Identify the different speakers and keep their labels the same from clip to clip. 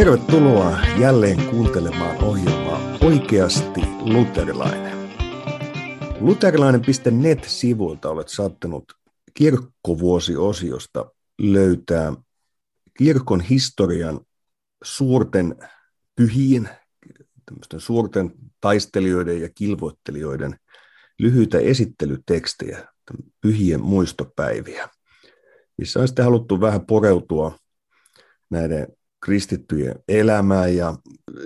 Speaker 1: Tervetuloa jälleen kuuntelemaan ohjelmaa Oikeasti luterilainen. Luterilainen.net-sivuilta olet saattanut kirkkovuosiosiosta löytää kirkon historian suurten pyhiin, suurten taistelijoiden ja kilvoittelijoiden lyhyitä esittelytekstejä, pyhien muistopäiviä, missä on sitten haluttu vähän poreutua näiden kristittyjen elämään ja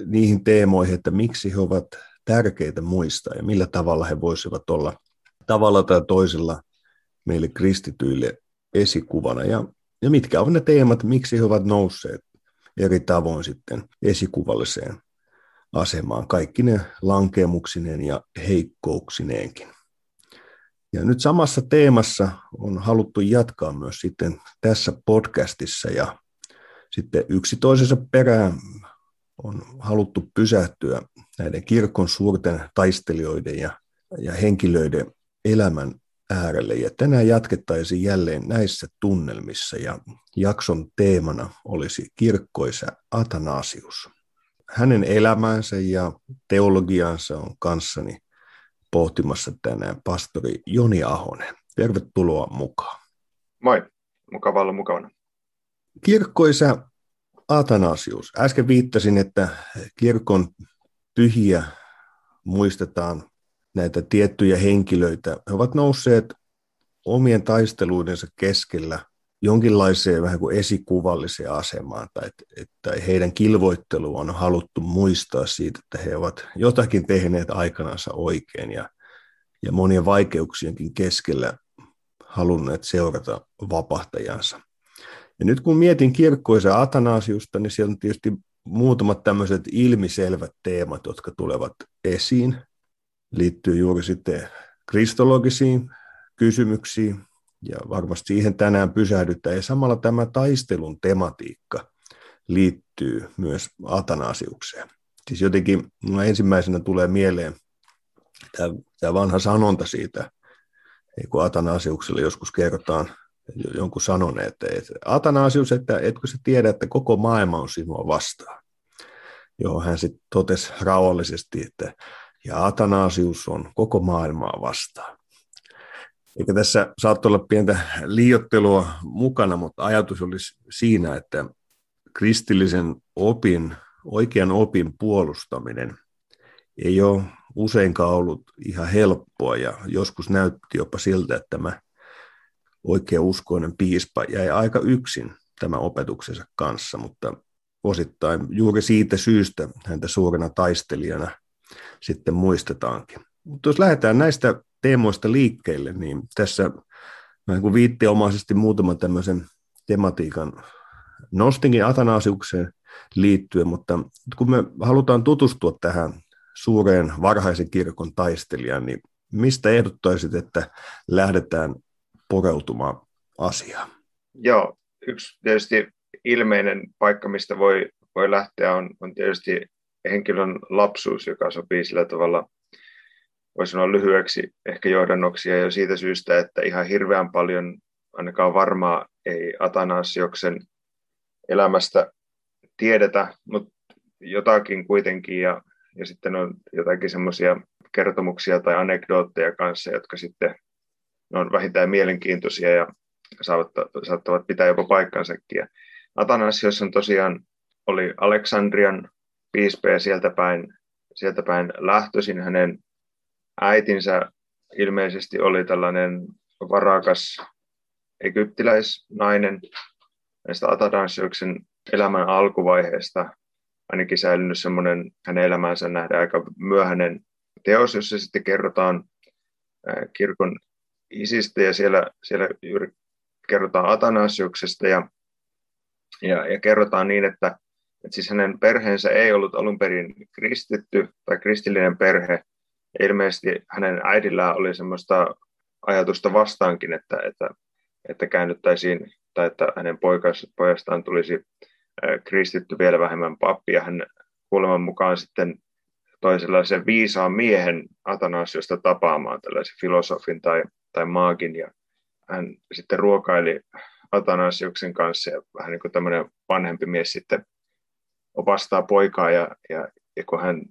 Speaker 1: niihin teemoihin, että miksi he ovat tärkeitä muistaa ja millä tavalla he voisivat olla tavalla tai toisella meille kristityille esikuvana ja, ja mitkä ovat ne teemat, miksi he ovat nousseet eri tavoin sitten esikuvalliseen asemaan, kaikki ne lankeemuksineen ja heikkouksineenkin. Ja nyt samassa teemassa on haluttu jatkaa myös sitten tässä podcastissa ja sitten yksi toisensa perään on haluttu pysähtyä näiden kirkon suurten taistelijoiden ja, ja henkilöiden elämän äärelle. Ja tänään jatkettaisiin jälleen näissä tunnelmissa ja jakson teemana olisi kirkkoisa Atanasius. Hänen elämänsä ja teologiansa on kanssani pohtimassa tänään pastori Joni Ahonen. Tervetuloa mukaan.
Speaker 2: Moi, mukava olla mukana.
Speaker 1: Kirkkoisa Atanasius. Äsken viittasin, että kirkon pyhiä muistetaan näitä tiettyjä henkilöitä. He ovat nousseet omien taisteluidensa keskellä jonkinlaiseen vähän kuin esikuvalliseen asemaan, tai että heidän kilvoittelu on haluttu muistaa siitä, että he ovat jotakin tehneet aikanansa oikein ja, ja monien vaikeuksienkin keskellä halunneet seurata vapahtajansa. Ja nyt kun mietin kirkkoisa Atanasiusta, niin siellä on tietysti muutamat tämmöiset ilmiselvät teemat, jotka tulevat esiin. Liittyy juuri sitten kristologisiin kysymyksiin, ja varmasti siihen tänään pysähdytään. Ja samalla tämä taistelun tematiikka liittyy myös Atanasiukseen. Siis jotenkin ensimmäisenä tulee mieleen tämä, tämä vanha sanonta siitä, kun Atanasiukselle joskus kerrotaan jonkun sanoneen, että, Atanasius, että etkö sä tiedä, että koko maailma on sinua vastaan. Joo, hän sitten totesi rauhallisesti, että ja Atanasius on koko maailmaa vastaan. Eikä tässä saattoi olla pientä liiottelua mukana, mutta ajatus olisi siinä, että kristillisen opin, oikean opin puolustaminen ei ole useinkaan ollut ihan helppoa ja joskus näytti jopa siltä, että tämä uskoinen piispa jäi aika yksin tämän opetuksensa kanssa, mutta osittain juuri siitä syystä häntä suurena taistelijana sitten muistetaankin. Mutta jos lähdetään näistä teemoista liikkeelle, niin tässä vähän kuin viitteomaisesti muutaman tämmöisen tematiikan nostinkin Atanasiukseen liittyen, mutta kun me halutaan tutustua tähän suureen varhaisen kirkon taistelijaan, niin mistä ehdottaisit, että lähdetään pureutumaan asiaan?
Speaker 2: Joo, yksi tietysti ilmeinen paikka, mistä voi, voi lähteä, on, on tietysti henkilön lapsuus, joka sopii sillä tavalla, voisi sanoa lyhyeksi ehkä johdannoksia jo siitä syystä, että ihan hirveän paljon ainakaan varmaa ei Atanasioksen elämästä tiedetä, mutta jotakin kuitenkin ja, ja sitten on jotakin semmoisia kertomuksia tai anekdootteja kanssa, jotka sitten ne on vähintään mielenkiintoisia ja saattavat, pitää jopa paikkansakin. Ja Atanasios on tosiaan oli Aleksandrian piispa ja sieltä päin, sieltä päin lähtöisin. Hänen äitinsä ilmeisesti oli tällainen varakas egyptiläisnainen näistä Atanasioksen elämän alkuvaiheesta ainakin säilynyt semmoinen hänen elämänsä nähdä aika myöhäinen teos, jossa sitten kerrotaan kirkon isistä ja siellä, siellä juuri kerrotaan Atanasiuksesta ja, ja, ja kerrotaan niin, että, että siis hänen perheensä ei ollut alun perin kristitty tai kristillinen perhe. Ilmeisesti hänen äidillään oli semmoista ajatusta vastaankin, että, että, että käännyttäisiin tai että hänen poikas, pojastaan tulisi kristitty vielä vähemmän pappi ja hän kuuleman mukaan sitten toi sellaisen viisaan miehen Atanasiosta tapaamaan, tällaisen filosofin tai tai maagin ja hän sitten ruokaili Atanasiuksen kanssa ja vähän niin kuin tämmöinen vanhempi mies sitten opastaa poikaa ja, ja, ja kun hän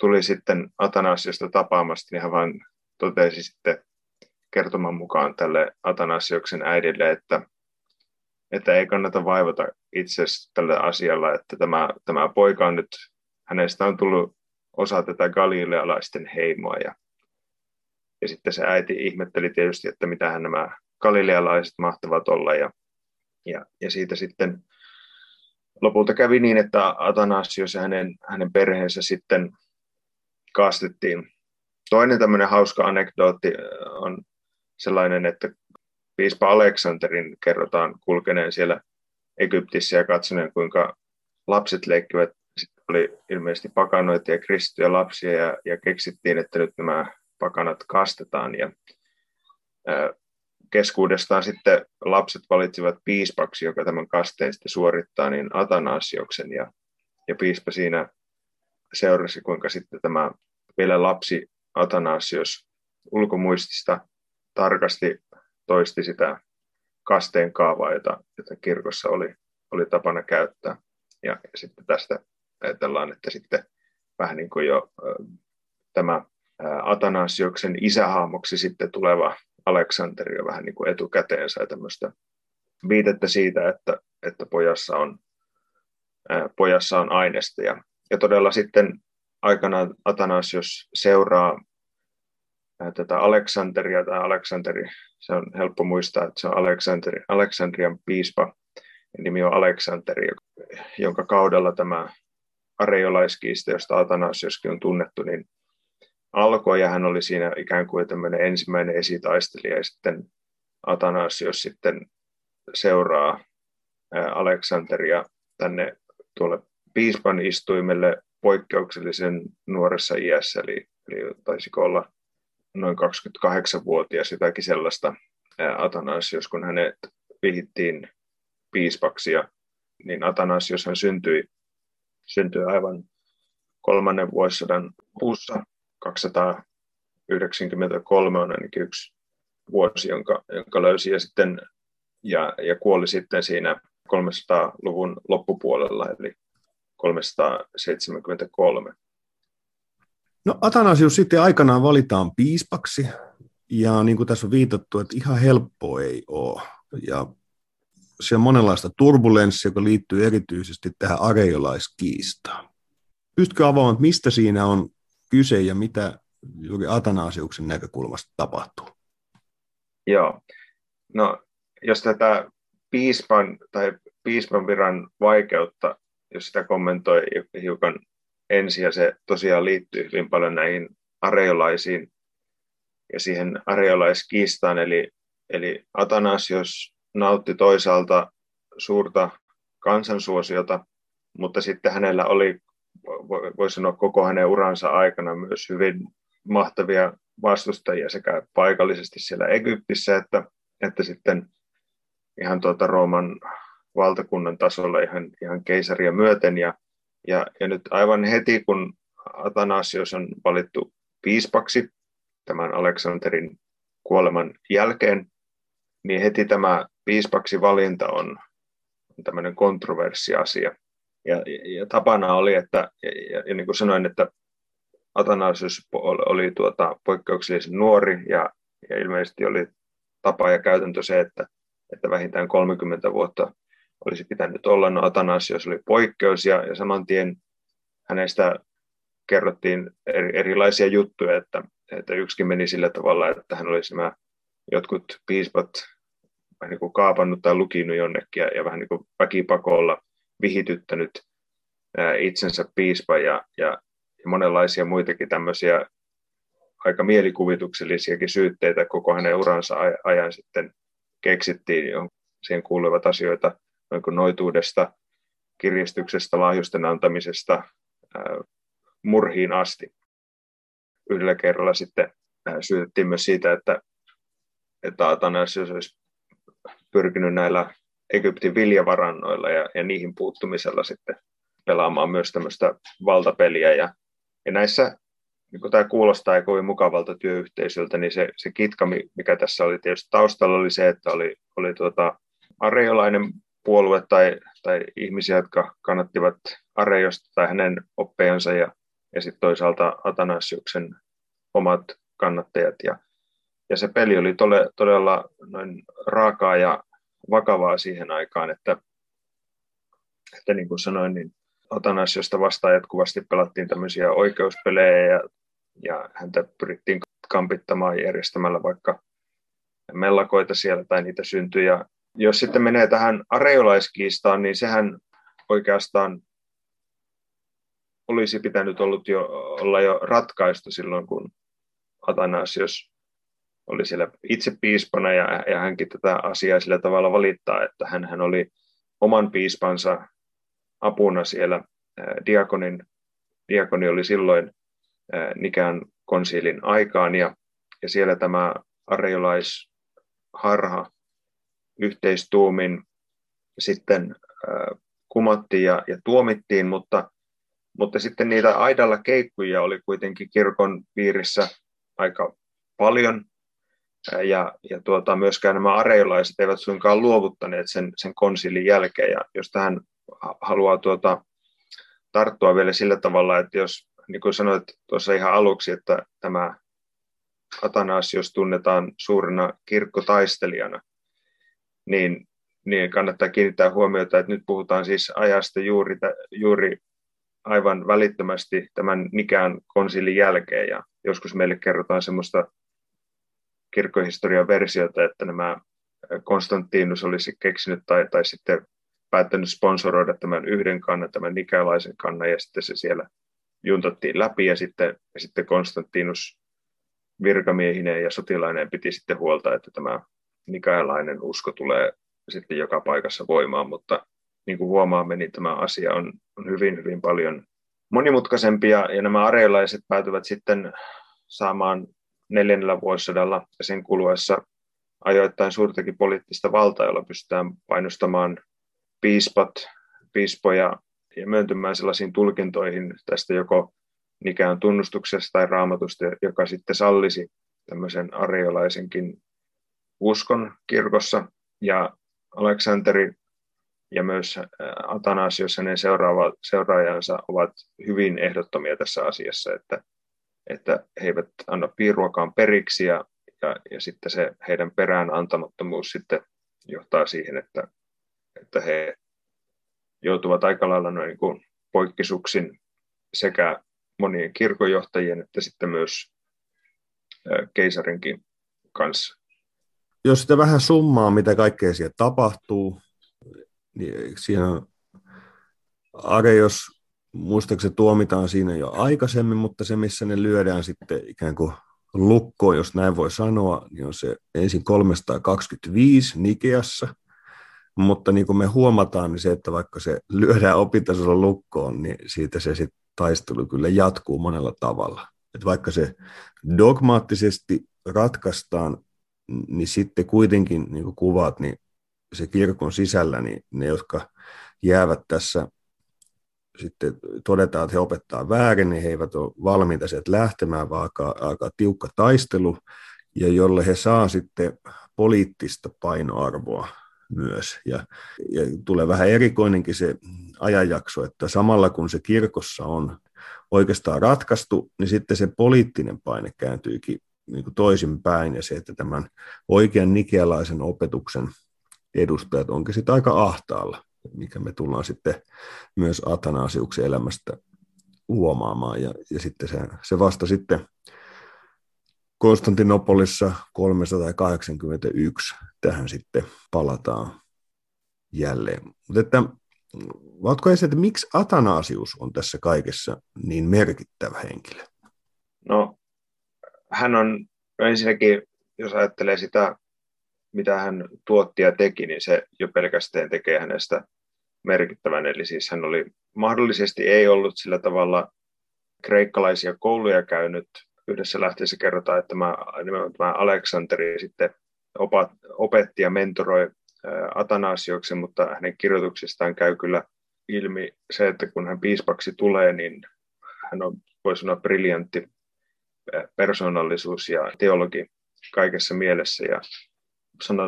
Speaker 2: tuli sitten Atanasiosta tapaamasta, niin hän vain totesi sitten kertoman mukaan tälle Atanasioksen äidille, että, että ei kannata vaivata itse tällä asialla, että tämä, tämä poika on nyt, hänestä on tullut osa tätä galilealaisten heimoa ja, ja sitten se äiti ihmetteli tietysti, että mitä nämä galilealaiset mahtavat olla ja, ja, ja siitä sitten lopulta kävi niin, että Atanasios ja hänen, hänen perheensä sitten kastettiin. Toinen tämmöinen hauska anekdootti on sellainen, että piispa Aleksanterin kerrotaan kulkeneen siellä Egyptissä ja katsoneen, kuinka lapset leikkivät. Sitten oli ilmeisesti pakanoita ja kristittyjä lapsia ja, ja keksittiin, että nyt nämä pakanat kastetaan. Ja, keskuudestaan sitten lapset valitsivat piispaksi, joka tämän kasteen sitten suorittaa, niin Atanasioksen. Ja, ja piispa siinä seurasi, kuinka sitten tämä vielä lapsi Atanasios ulkomuistista tarkasti toisti sitä kasteen kaavaa, jota, jota kirkossa oli, oli tapana käyttää. Ja sitten tästä ajatellaan, että sitten vähän niin kuin jo tämä Atanasioksen isähaamoksi sitten tuleva Aleksanteri jo vähän niin kuin etukäteen sai tämmöistä viitettä siitä, että, että pojassa, on, pojassa on aineesta. Ja, ja todella sitten aikanaan Atanasios seuraa tätä Aleksanteria tai Aleksanteri, se on helppo muistaa, että se on Aleksanteri, Aleksandrian piispa, nimi on Aleksanteri, jonka kaudella tämä areiolaiskiista, josta Atanasioskin on tunnettu, niin alkoi ja hän oli siinä ikään kuin tämmöinen ensimmäinen esitaistelija ja sitten Atanasios sitten seuraa Aleksanteria tänne tuolle piispan istuimelle poikkeuksellisen nuoressa iässä, eli, eli taisiko olla noin 28-vuotias jotakin sellaista Atanasios, kun hänet vihittiin piispaksi, ja, niin Atanasios hän syntyi, syntyi aivan kolmannen vuosisadan puussa 293 on ainakin yksi vuosi, jonka, jonka löysi ja, sitten, ja, ja kuoli sitten siinä 300-luvun loppupuolella, eli 373.
Speaker 1: No Atanasius sitten aikanaan valitaan piispaksi, ja niin kuin tässä on viitattu, että ihan helppo ei ole. Ja se on monenlaista turbulenssia, joka liittyy erityisesti tähän areiolaiskiistaan. Pystytkö avaamaan, mistä siinä on kyse ja mitä juuri Atanasiuksen näkökulmasta tapahtuu?
Speaker 2: Joo. No, jos tätä piispan tai piispan viran vaikeutta, jos sitä kommentoi hiukan ensin, ja se tosiaan liittyy hyvin paljon näihin areolaisiin ja siihen areolaiskiistaan, eli, eli Atanasios nautti toisaalta suurta kansansuosiota, mutta sitten hänellä oli voi sanoa koko hänen uransa aikana myös hyvin mahtavia vastustajia sekä paikallisesti siellä Egyptissä että, että sitten ihan tuota Rooman valtakunnan tasolla ihan, ihan keisaria myöten. Ja, ja, ja nyt aivan heti, kun Atanasios on valittu piispaksi tämän Aleksanterin kuoleman jälkeen, niin heti tämä piispaksi valinta on, on tämmöinen kontroversiasia. Ja, ja tapana oli, että, ja, ja, niin kuin sanoin, että Atanasius oli, oli tuota, poikkeuksellisen nuori ja, ja ilmeisesti oli tapa ja käytäntö se, että, että vähintään 30 vuotta olisi pitänyt olla. No Atanasius oli poikkeus ja, ja saman tien hänestä kerrottiin eri, erilaisia juttuja, että, että yksikin meni sillä tavalla, että hän olisi nämä jotkut piispat vähän niin kuin kaapannut tai lukinut jonnekin ja, ja vähän niin kuin väkipakolla vihityttänyt itsensä piispa ja, ja, ja monenlaisia muitakin tämmöisiä aika mielikuvituksellisiakin syytteitä koko hänen uransa ajan sitten keksittiin, jo siihen kuuluvat asioita noin kuin noituudesta, kiristyksestä, lahjusten antamisesta murhiin asti. Yhdellä kerralla sitten syytettiin myös siitä, että, että Atanasius olisi pyrkinyt näillä Egyptin viljavarannoilla ja, ja niihin puuttumisella sitten pelaamaan myös tämmöistä valtapeliä. Ja, ja näissä, niin kun tämä kuulostaa kovin mukavalta työyhteisöltä, niin se, se kitka, mikä tässä oli tietysti taustalla, oli se, että oli, oli tuota areiolainen puolue tai, tai ihmisiä, jotka kannattivat Arejosta tai hänen oppejansa ja, ja sitten toisaalta Atanasiuksen omat kannattajat. Ja, ja se peli oli tole, todella noin raakaa ja vakavaa siihen aikaan, että, että niin kuin sanoin, niin Atanasiosta vastaan jatkuvasti pelattiin tämmöisiä oikeuspelejä ja, ja häntä pyrittiin kampittamaan järjestämällä vaikka mellakoita siellä tai niitä syntyi. Ja jos sitten menee tähän areolaiskiistaan, niin sehän oikeastaan olisi pitänyt ollut jo, olla jo ratkaistu silloin, kun Atanasios oli siellä itse piispana ja, ja hänkin tätä asiaa sillä tavalla valittaa, että hän, hän oli oman piispansa apuna siellä. Diakonin, diakoni oli silloin Nikään konsiilin aikaan ja, ja siellä tämä arjolaisharha yhteistuumin sitten kumottiin ja, ja tuomittiin, mutta, mutta sitten niitä aidalla keikkuja oli kuitenkin kirkon piirissä aika paljon, ja, ja tuota, myöskään nämä areilaiset eivät suinkaan luovuttaneet sen, sen konsilin jälkeen, ja jos tähän haluaa tuota, tarttua vielä sillä tavalla, että jos, niin kuin sanoit tuossa ihan aluksi, että tämä Atanasios tunnetaan suurena kirkkotaistelijana, niin, niin kannattaa kiinnittää huomiota, että nyt puhutaan siis ajasta juuri, juuri aivan välittömästi tämän Nikään konsilin jälkeen, ja joskus meille kerrotaan semmoista kirkkohistorian versiota, että nämä Konstantinus olisi keksinyt tai, tai sitten päättänyt sponsoroida tämän yhden kannan, tämän nikäläisen kannan, ja sitten se siellä juntattiin läpi, ja sitten, ja sitten Konstantinus virkamiehineen ja sotilaineen piti sitten huolta, että tämä nikaelainen usko tulee sitten joka paikassa voimaan, mutta niin kuin huomaamme, niin tämä asia on, on hyvin, hyvin paljon monimutkaisempi, ja, ja nämä arealaiset päätyvät sitten saamaan neljännellä vuosisadalla ja sen kuluessa ajoittain suurtakin poliittista valtaa, jolla pystytään painostamaan piispat, piispoja ja myöntymään sellaisiin tulkintoihin tästä joko mikään tunnustuksesta tai raamatusta, joka sitten sallisi tämmöisen ariolaisenkin uskon kirkossa. Ja Aleksanteri ja myös Atanasios hänen seuraajansa ovat hyvin ehdottomia tässä asiassa, että että he eivät anna piiruakaan periksi ja, ja, ja sitten se heidän perään antamattomuus sitten johtaa siihen, että, että he joutuvat aika lailla noin kuin poikkisuksin sekä monien kirkonjohtajien että sitten myös keisarinkin kanssa.
Speaker 1: Jos sitä vähän summaa, mitä kaikkea siellä tapahtuu, niin siinä on Areios muistaakseni tuomitaan siinä jo aikaisemmin, mutta se, missä ne lyödään sitten ikään kuin lukkoon, jos näin voi sanoa, niin on se ensin 325 Nikeassa, mutta niin kuin me huomataan, niin se, että vaikka se lyödään opintasolla lukkoon, niin siitä se sitten taistelu kyllä jatkuu monella tavalla. Et vaikka se dogmaattisesti ratkaistaan, niin sitten kuitenkin, niin kuin kuvat, niin se kirkon sisällä, niin ne, jotka jäävät tässä sitten todetaan, että he opettaa väärin, niin he eivät ole valmiita sieltä lähtemään, vaan alkaa, alkaa tiukka taistelu, ja jolle he saa sitten poliittista painoarvoa myös. Ja, ja tulee vähän erikoinenkin se ajanjakso, että samalla kun se kirkossa on oikeastaan ratkaistu, niin sitten se poliittinen paine kääntyykin niin kuin toisinpäin, ja se, että tämän oikean nikealaisen opetuksen edustajat onkin sitten aika ahtaalla mikä me tullaan sitten myös Atanasiuksen elämästä huomaamaan. Ja, ja sitten se, se vasta sitten Konstantinopolissa 381 tähän sitten palataan jälleen. Mutta että, voitko esittää, että miksi Atanasius on tässä kaikessa niin merkittävä henkilö?
Speaker 2: No, hän on ensinnäkin, jos ajattelee sitä, mitä hän tuotti ja teki, niin se jo pelkästään tekee hänestä merkittävän. Eli siis hän oli mahdollisesti ei ollut sillä tavalla kreikkalaisia kouluja käynyt. Yhdessä lähteessä kerrotaan, että tämä, tämä Aleksanteri sitten opat, opetti ja mentoroi Atanasioksen, mutta hänen kirjoituksistaan käy kyllä ilmi se, että kun hän piispaksi tulee, niin hän on, voi sanoa, briljantti persoonallisuus ja teologi kaikessa mielessä. Ja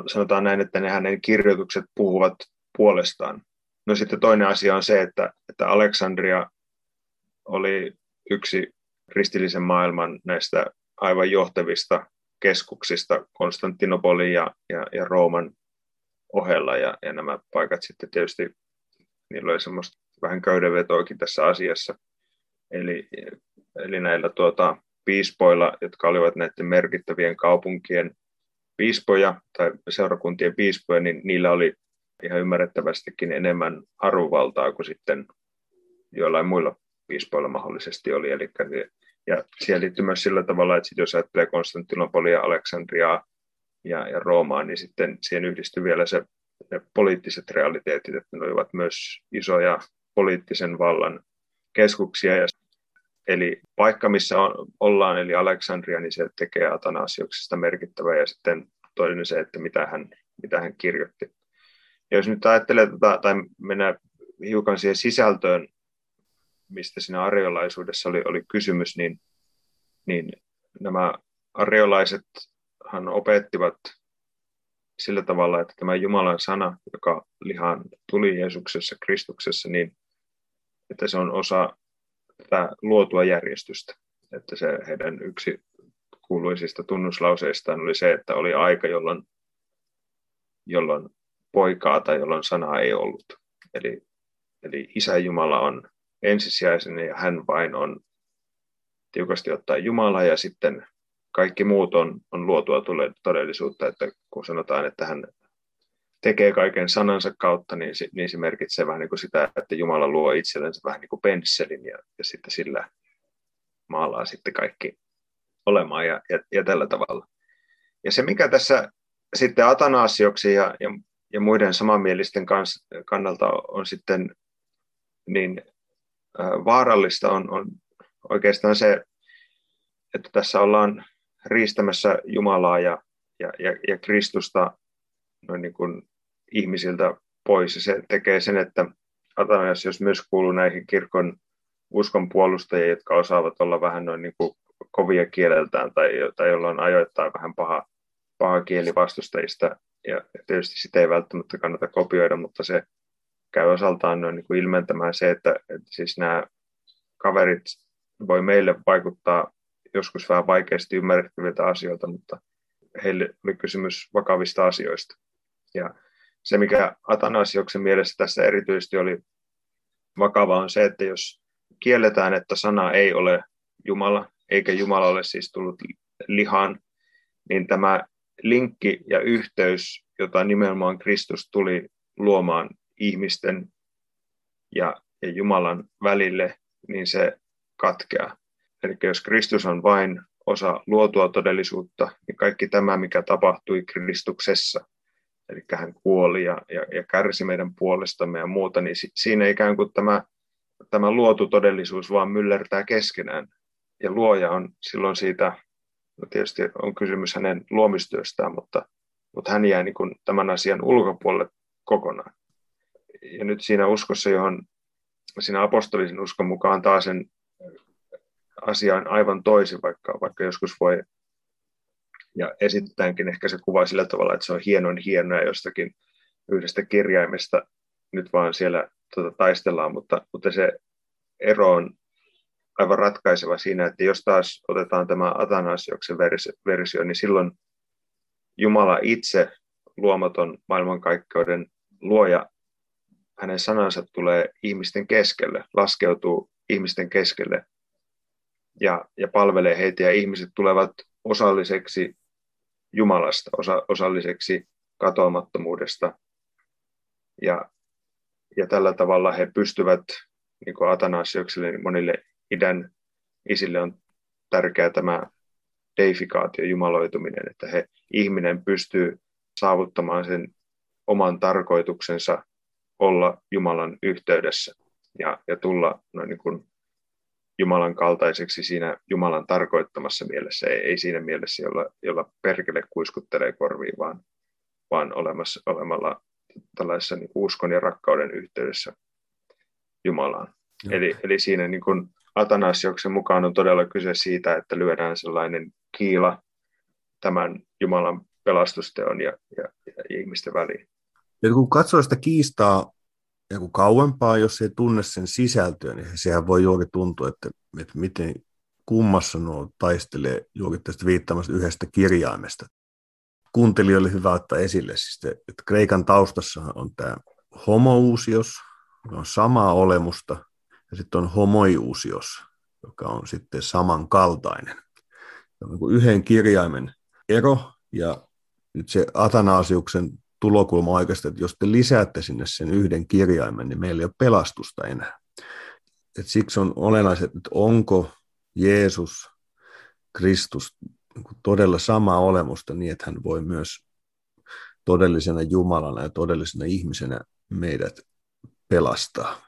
Speaker 2: sanotaan näin, että ne hänen kirjoitukset puhuvat puolestaan. No sitten toinen asia on se, että, että Aleksandria oli yksi kristillisen maailman näistä aivan johtavista keskuksista Konstantinopolin ja, ja, ja Rooman ohella, ja, ja nämä paikat sitten tietysti, niillä oli semmoista vähän köydenvetoakin tässä asiassa. Eli, eli näillä tuota, piispoilla, jotka olivat näiden merkittävien kaupunkien piispoja tai seurakuntien piispoja, niin niillä oli ihan ymmärrettävästikin enemmän arvovaltaa kuin sitten joillain muilla piispoilla mahdollisesti oli. Eli, ja siihen liittyy myös sillä tavalla, että jos ajattelee Konstantinopolia, Aleksandriaa ja, ja Roomaa, niin sitten siihen yhdistyy vielä se, ne poliittiset realiteetit, että ne olivat myös isoja poliittisen vallan keskuksia. Ja, eli paikka, missä on, ollaan, eli Aleksandria, niin se tekee Atanasiuksesta merkittävää. Ja sitten toinen se, että mitä hän, mitä hän kirjoitti. Ja jos nyt ajattelee tota, tai mennään hiukan siihen sisältöön, mistä siinä ariolaisuudessa oli, oli kysymys, niin, niin nämä ariolaisethan opettivat sillä tavalla, että tämä Jumalan sana, joka lihaan tuli Jeesuksessa, Kristuksessa, niin että se on osa tätä luotua järjestystä. Että se heidän yksi kuuluisista tunnuslauseistaan oli se, että oli aika, jolloin, jolloin poikaa tai jolloin sanaa ei ollut. Eli, eli Isä Jumala on ensisijaisen ja hän vain on tiukasti ottaa Jumala ja sitten kaikki muut on, on luotua todellisuutta, että kun sanotaan, että hän tekee kaiken sanansa kautta, niin, niin se merkitsee vähän niin kuin sitä, että Jumala luo itsellensä vähän niin kuin pensselin ja, ja sitten sillä maalaa sitten kaikki olemaan ja, ja, ja tällä tavalla. Ja se, mikä tässä sitten Atanasioksi ja, ja, ja muiden samanmielisten kans, kannalta on sitten niin vaarallista, on, on oikeastaan se, että tässä ollaan riistämässä Jumalaa ja, ja, ja, ja Kristusta noin niin kuin ihmisiltä pois. Ja se tekee sen, että Atanajas, jos myös kuuluu näihin kirkon uskon puolustajia, jotka osaavat olla vähän noin niin kuin kovia kieleltään tai, tai jolla on ajoittain vähän paha, paha kieli vastustajista. Ja tietysti sitä ei välttämättä kannata kopioida, mutta se käy osaltaan noin niin kuin ilmentämään se, että, että siis nämä kaverit voi meille vaikuttaa joskus vähän vaikeasti ymmärrettäviltä asioilta, mutta heille oli kysymys vakavista asioista. Ja se, mikä Atanasioksen mielessä tässä erityisesti oli vakava, on se, että jos kielletään, että sana ei ole Jumala, eikä Jumala ole siis tullut lihaan, niin tämä linkki ja yhteys, jota nimenomaan Kristus tuli luomaan ihmisten ja, ja Jumalan välille, niin se katkeaa. Eli jos Kristus on vain osa luotua todellisuutta, niin kaikki tämä, mikä tapahtui Kristuksessa, eli hän kuoli ja, ja, ja kärsi meidän puolestamme ja muuta, niin siinä ikään kuin tämä, tämä luotu todellisuus vaan myllertää keskenään. Ja luoja on silloin siitä, tietysti on kysymys hänen luomistyöstään, mutta, mutta hän jää niin kuin tämän asian ulkopuolelle kokonaan. Ja nyt siinä uskossa, johon siinä apostolisen uskon mukaan taas sen asiaan aivan toisin, vaikka, vaikka joskus voi ja esittäänkin ehkä se kuva sillä tavalla, että se on hienon hienoa jostakin yhdestä kirjaimesta nyt vaan siellä tuota, taistellaan, mutta, mutta se ero on aivan ratkaiseva siinä, että jos taas otetaan tämä Atanasioksen versio, niin silloin Jumala itse, luomaton maailmankaikkeuden luoja, hänen sanansa tulee ihmisten keskelle, laskeutuu ihmisten keskelle ja, ja palvelee heitä ja ihmiset tulevat osalliseksi Jumalasta, osa, osalliseksi katoamattomuudesta. Ja, ja tällä tavalla he pystyvät, niin kuin Atanasiokselle, niin monille idän isille on tärkeää tämä deifikaatio, jumaloituminen, että he, ihminen pystyy saavuttamaan sen oman tarkoituksensa olla Jumalan yhteydessä ja, ja tulla noin niin kuin Jumalan kaltaiseksi siinä Jumalan tarkoittamassa mielessä, ei, ei siinä mielessä, jolla, jolla perkele kuiskuttelee korviin, vaan, vaan olemassa, olemalla tällaisessa niin uskon ja rakkauden yhteydessä Jumalaan. Eli, eli siinä niin kuin Atanasioksen mukaan on todella kyse siitä, että lyödään sellainen kiila tämän Jumalan pelastusteon ja, ja, ja ihmisten väliin.
Speaker 1: Ja kun katsoo sitä kiistaa ja kun kauempaa, jos ei tunne sen sisältöä, niin sehän voi juuri tuntua, että, että miten kummassa nuo taistelee juuri tästä viittamasta yhdestä kirjaimesta. Kuuntelijoille hyvä ottaa esille, siis että Kreikan taustassa on tämä homouusios, on samaa olemusta, ja sitten on homoiusios, joka on sitten samankaltainen. Se on niin yhden kirjaimen ero, ja nyt se Atanasiuksen tulokulma oikeasti, että jos te lisäätte sinne sen yhden kirjaimen, niin meillä ei ole pelastusta enää. Et siksi on olennaista, että onko Jeesus, Kristus niin todella samaa olemusta niin, että hän voi myös todellisena Jumalana ja todellisena ihmisenä meidät pelastaa.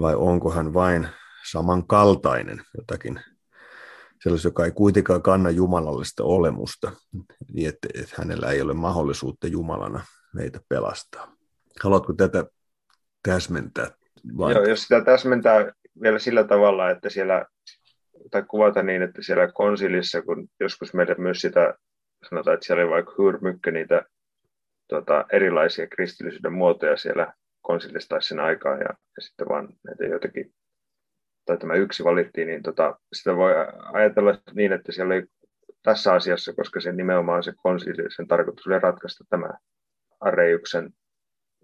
Speaker 1: Vai onko hän vain samankaltainen jotakin sellaisen, joka ei kuitenkaan kanna jumalallista olemusta, niin että, että hänellä ei ole mahdollisuutta Jumalana meitä pelastaa. Haluatko tätä täsmentää?
Speaker 2: Vai? Joo, jos sitä täsmentää vielä sillä tavalla, että siellä, tai kuvata niin, että siellä konsilissa, kun joskus meillä myös sitä, sanotaan, että siellä oli vaikka hyrmykkä niitä tota, erilaisia kristillisyyden muotoja siellä konsilissa sen aikaa, ja, ja sitten vaan näitä joitakin, tai tämä yksi valittiin, niin tota, sitä voi ajatella niin, että siellä oli tässä asiassa, koska se nimenomaan se konsili, sen tarkoitus oli ratkaista tämä Areiuksen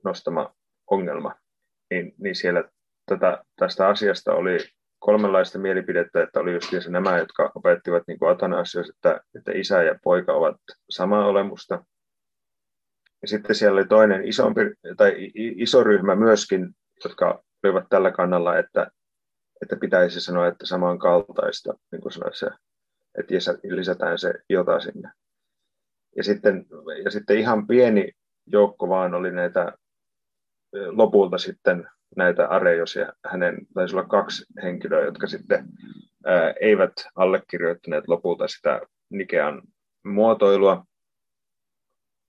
Speaker 2: nostama ongelma, niin, niin siellä tätä, tästä asiasta oli kolmenlaista mielipidettä, että oli just nämä, jotka opettivat niin Atanasios, että, että isä ja poika ovat samaa olemusta. Ja sitten siellä oli toinen isompi, tai iso ryhmä myöskin, jotka olivat tällä kannalla, että, että pitäisi sanoa, että samankaltaista, niin kuin sanoit se, että lisätään se jota sinne. Ja sitten, ja sitten ihan pieni joukko vaan oli näitä lopulta sitten näitä Arejos ja hänen, taisi olla kaksi henkilöä, jotka sitten ää, eivät allekirjoittaneet lopulta sitä Nikean muotoilua.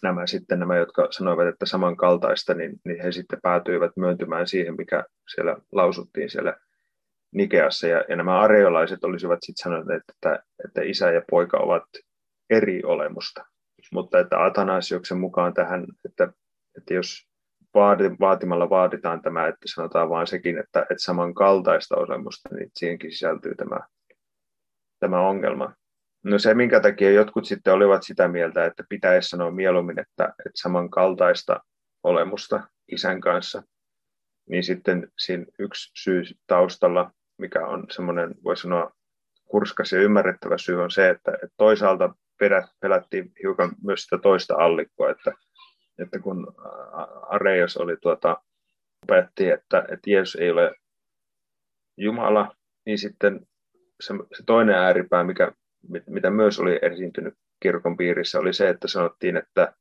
Speaker 2: Nämä sitten nämä, jotka sanoivat, että samankaltaista, niin, niin he sitten päätyivät myöntymään siihen, mikä siellä lausuttiin siellä Nikeassa. Ja, ja nämä areolaiset olisivat sitten sanoneet, että, että isä ja poika ovat eri olemusta mutta että Atanasioksen mukaan tähän, että, että jos vaatimalla vaaditaan tämä, että sanotaan vain sekin, että, että samankaltaista olemusta, niin siihenkin sisältyy tämä, tämä ongelma. No se, minkä takia jotkut sitten olivat sitä mieltä, että pitäisi sanoa mieluummin, että, että samankaltaista olemusta isän kanssa, niin sitten siinä yksi syy taustalla, mikä on semmoinen, voi sanoa, kurskas ja ymmärrettävä syy on se, että, että toisaalta pelättiin hiukan myös sitä toista allikkoa, että, että kun Areios oli tuota, opetti, että, että Jeesus ei ole Jumala, niin sitten se, se toinen ääripää, mikä, mitä myös oli esiintynyt kirkon piirissä, oli se, että sanottiin, että,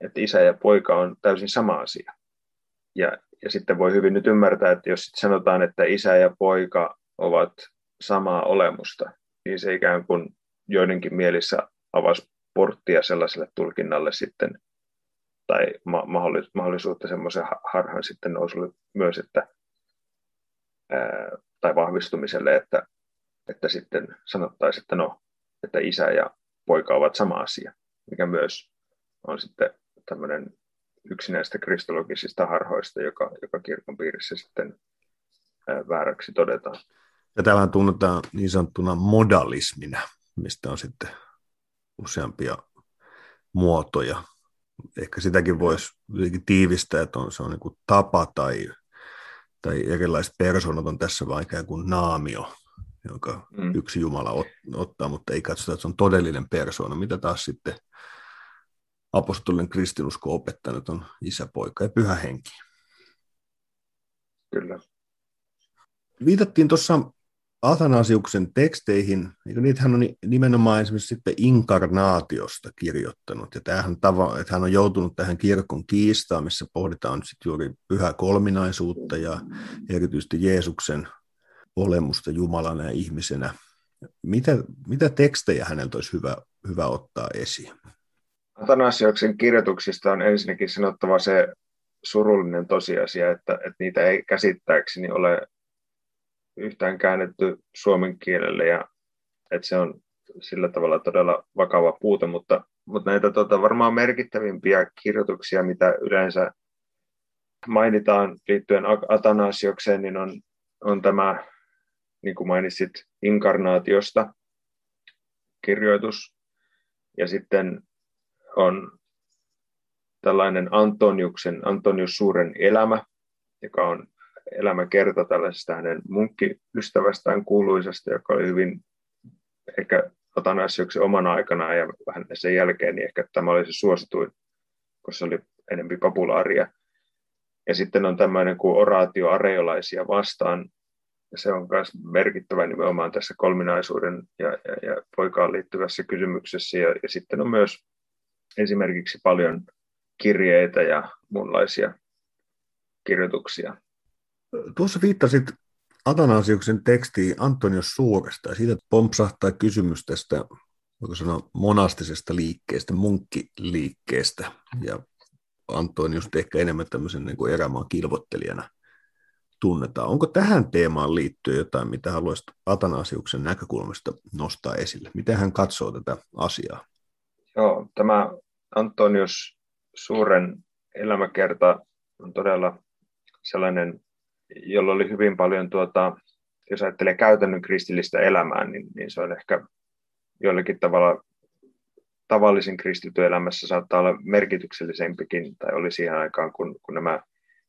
Speaker 2: että isä ja poika on täysin sama asia. Ja, ja sitten voi hyvin nyt ymmärtää, että jos sanotaan, että isä ja poika ovat samaa olemusta, niin se ikään kuin joidenkin mielissä avasi porttia sellaiselle tulkinnalle sitten, tai mahdollisuutta semmoisen harhan sitten nousulle myös, että, ää, tai vahvistumiselle, että, että sitten sanottaisiin, että no, että isä ja poika ovat sama asia, mikä myös on sitten tämmöinen yksi näistä kristologisista harhoista, joka, joka kirkon piirissä sitten ää, vääräksi todetaan.
Speaker 1: Ja tämähän tunnetaan niin sanottuna modalismina, mistä on sitten useampia muotoja. Ehkä sitäkin voisi tiivistää, että on, se on niin tapa tai, tai erilaiset persoonat on tässä vain ikään kuin naamio, jonka mm. yksi Jumala ot, ottaa, mutta ei katsota, että se on todellinen persoona, mitä taas sitten apostolinen kristinusko opettanut on isä, poika ja pyhä henki.
Speaker 2: Kyllä.
Speaker 1: Viitattiin tuossa Athanasiuksen teksteihin, niin niitähän on nimenomaan esimerkiksi sitten inkarnaatiosta kirjoittanut, ja tämähän tava, että hän on joutunut tähän kirkon kiistaan, missä pohditaan sitten juuri pyhä kolminaisuutta ja erityisesti Jeesuksen olemusta Jumalana ja ihmisenä. Mitä, mitä tekstejä häneltä olisi hyvä, hyvä ottaa esiin?
Speaker 2: Athanasiuksen kirjoituksista on ensinnäkin sanottava se surullinen tosiasia, että, että niitä ei käsittääkseni ole yhtään käännetty suomen kielelle ja että se on sillä tavalla todella vakava puute, mutta, mutta näitä tota, varmaan merkittävimpiä kirjoituksia, mitä yleensä mainitaan liittyen Atanasiokseen, niin on, on tämä, niin kuin mainitsit, inkarnaatiosta kirjoitus. Ja sitten on tällainen Antoniuksen, Antonius Suuren elämä, joka on elämäkerta tällaisesta hänen munkkiystävästään kuuluisesta, joka oli hyvin ehkä Atanasiuksen omana aikana ja vähän sen jälkeen, niin ehkä tämä oli se suosituin, koska se oli enemmän populaaria. Ja sitten on tämmöinen kuin oraatio areolaisia vastaan. Ja se on myös merkittävä nimenomaan tässä kolminaisuuden ja, ja, ja poikaan liittyvässä kysymyksessä. Ja, ja sitten on myös esimerkiksi paljon kirjeitä ja muunlaisia kirjoituksia.
Speaker 1: Tuossa viittasit Atanasiuksen tekstiin Antonios Suuresta ja siitä pompsahtaa kysymys tästä voiko sanoa, monastisesta liikkeestä, munkkiliikkeestä. Ja Antonius ehkä enemmän tämmöisen niin kuin erämaan kilvottelijana tunnetaan. Onko tähän teemaan liittyen jotain, mitä haluaisit Atanasiuksen näkökulmasta nostaa esille? Miten hän katsoo tätä asiaa?
Speaker 2: Joo, tämä Antonius Suuren elämäkerta on todella sellainen, jolla oli hyvin paljon, tuota, jos ajattelee käytännön kristillistä elämää, niin, niin se on ehkä jollakin tavalla tavallisen kristityn elämässä saattaa olla merkityksellisempikin, tai oli siihen aikaan, kun, kun nämä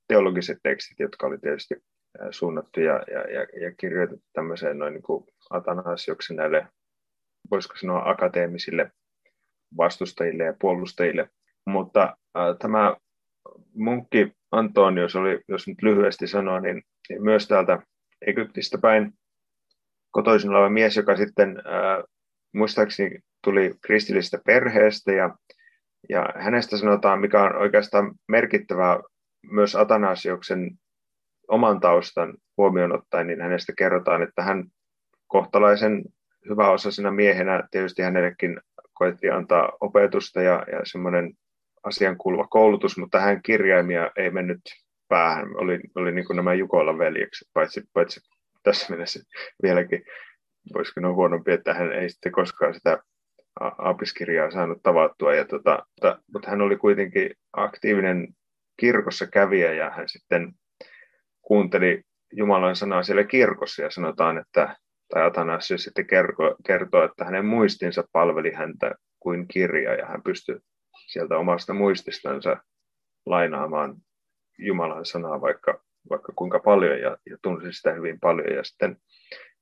Speaker 2: teologiset tekstit, jotka oli tietysti suunnattu ja, ja, ja, ja kirjoitettu tämmöiseen noin niin kuin Atanasioksen näille, voisiko sanoa akateemisille vastustajille ja puolustajille. Mutta äh, tämä munkki Antonius oli, jos nyt lyhyesti sanoa, niin, niin myös täältä Egyptistä päin kotoisin oleva mies, joka sitten äh, muistaakseni tuli kristillistä perheestä ja, ja hänestä sanotaan, mikä on oikeastaan merkittävää myös Atanasioksen oman taustan huomioon ottaen, niin hänestä kerrotaan, että hän kohtalaisen hyväosaisena miehenä tietysti hänellekin koettiin antaa opetusta ja, ja semmoinen asian kuuluva koulutus, mutta hän kirjaimia ei mennyt päähän. Oli, oli niin kuin nämä Jukolan veljekset, paitsi, paitsi tässä mielessä vieläkin voisiko ne huonompi, että hän ei sitten koskaan sitä aapiskirjaa saanut tavattua. Ja tota, mutta, mutta hän oli kuitenkin aktiivinen kirkossa kävijä ja hän sitten kuunteli Jumalan sanaa siellä kirkossa ja sanotaan, että tai Atanasius sitten kertoo, kertoo, että hänen muistinsa palveli häntä kuin kirja ja hän pystyi sieltä omasta muististansa lainaamaan Jumalan sanaa vaikka, vaikka kuinka paljon ja, ja tunsi sitä hyvin paljon. Ja sitten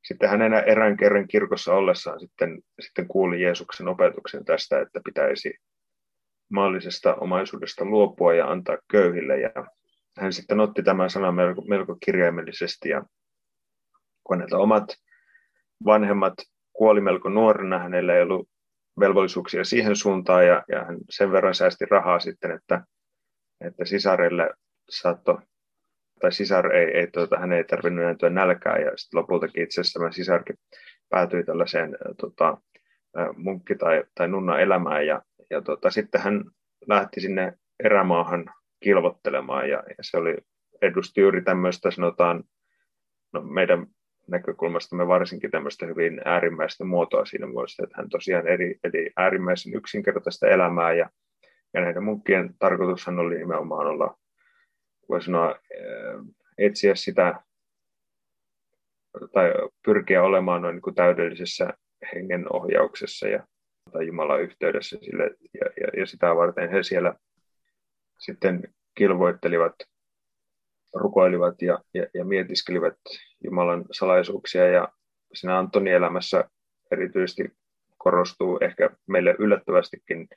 Speaker 2: sitten hän enää erään kerran kirkossa ollessaan sitten, sitten kuuli Jeesuksen opetuksen tästä, että pitäisi maallisesta omaisuudesta luopua ja antaa köyhille. Ja hän sitten otti tämän sanan melko, melko kirjaimellisesti ja kun häneltä omat vanhemmat kuoli melko nuorena, hänellä ei ollut velvollisuuksia siihen suuntaan ja, ja hän sen verran säästi rahaa sitten, että, että sisarelle saattoi tai sisar ei, ei tuota, hän ei tarvinnut näyttää nälkää ja sitten lopultakin itse asiassa tämä sisarkin päätyi tällaiseen tota, munkki- tai, tai nunna elämään ja, ja tota, sitten hän lähti sinne erämaahan kilvottelemaan ja, ja se oli, edusti juuri tämmöistä sanotaan no meidän näkökulmasta me varsinkin tämmöistä hyvin äärimmäistä muotoa siinä muodossa, että hän tosiaan eri, eli äärimmäisen yksinkertaista elämää ja, ja näiden munkkien tarkoitushan oli nimenomaan olla voi sanoa, etsiä sitä tai pyrkiä olemaan noin niin kuin täydellisessä hengen ohjauksessa ja tai Jumalan yhteydessä sille, ja, ja, ja sitä varten he siellä sitten kilvoittelivat, rukoilivat ja, ja, ja mietiskelivät Jumalan salaisuuksia. Ja siinä Antonin elämässä erityisesti korostuu ehkä meille yllättävästikin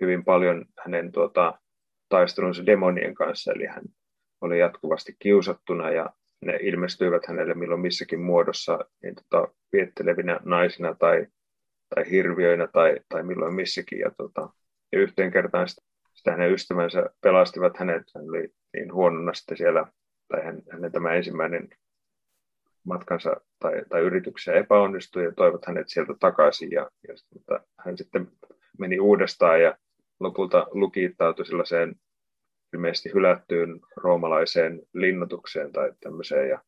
Speaker 2: hyvin paljon hänen tuota, taistelunsa demonien kanssa, eli hän oli jatkuvasti kiusattuna ja ne ilmestyivät hänelle milloin missäkin muodossa niin tota, viettelevinä naisina tai, tai hirviöinä tai, tai milloin missäkin. Ja, tota, ja yhteen kertaan sitä, sitä hänen ystävänsä pelastivat hänet, hän oli niin huonona sitten siellä, tai hän, hänen tämä ensimmäinen matkansa tai, tai yrityksessä epäonnistui ja toivat hänet sieltä takaisin. Ja, ja mutta hän sitten meni uudestaan ja lopulta lukiittautui sellaiseen ilmeisesti hylättyyn roomalaiseen linnoitukseen tai tämmöiseen. Ja,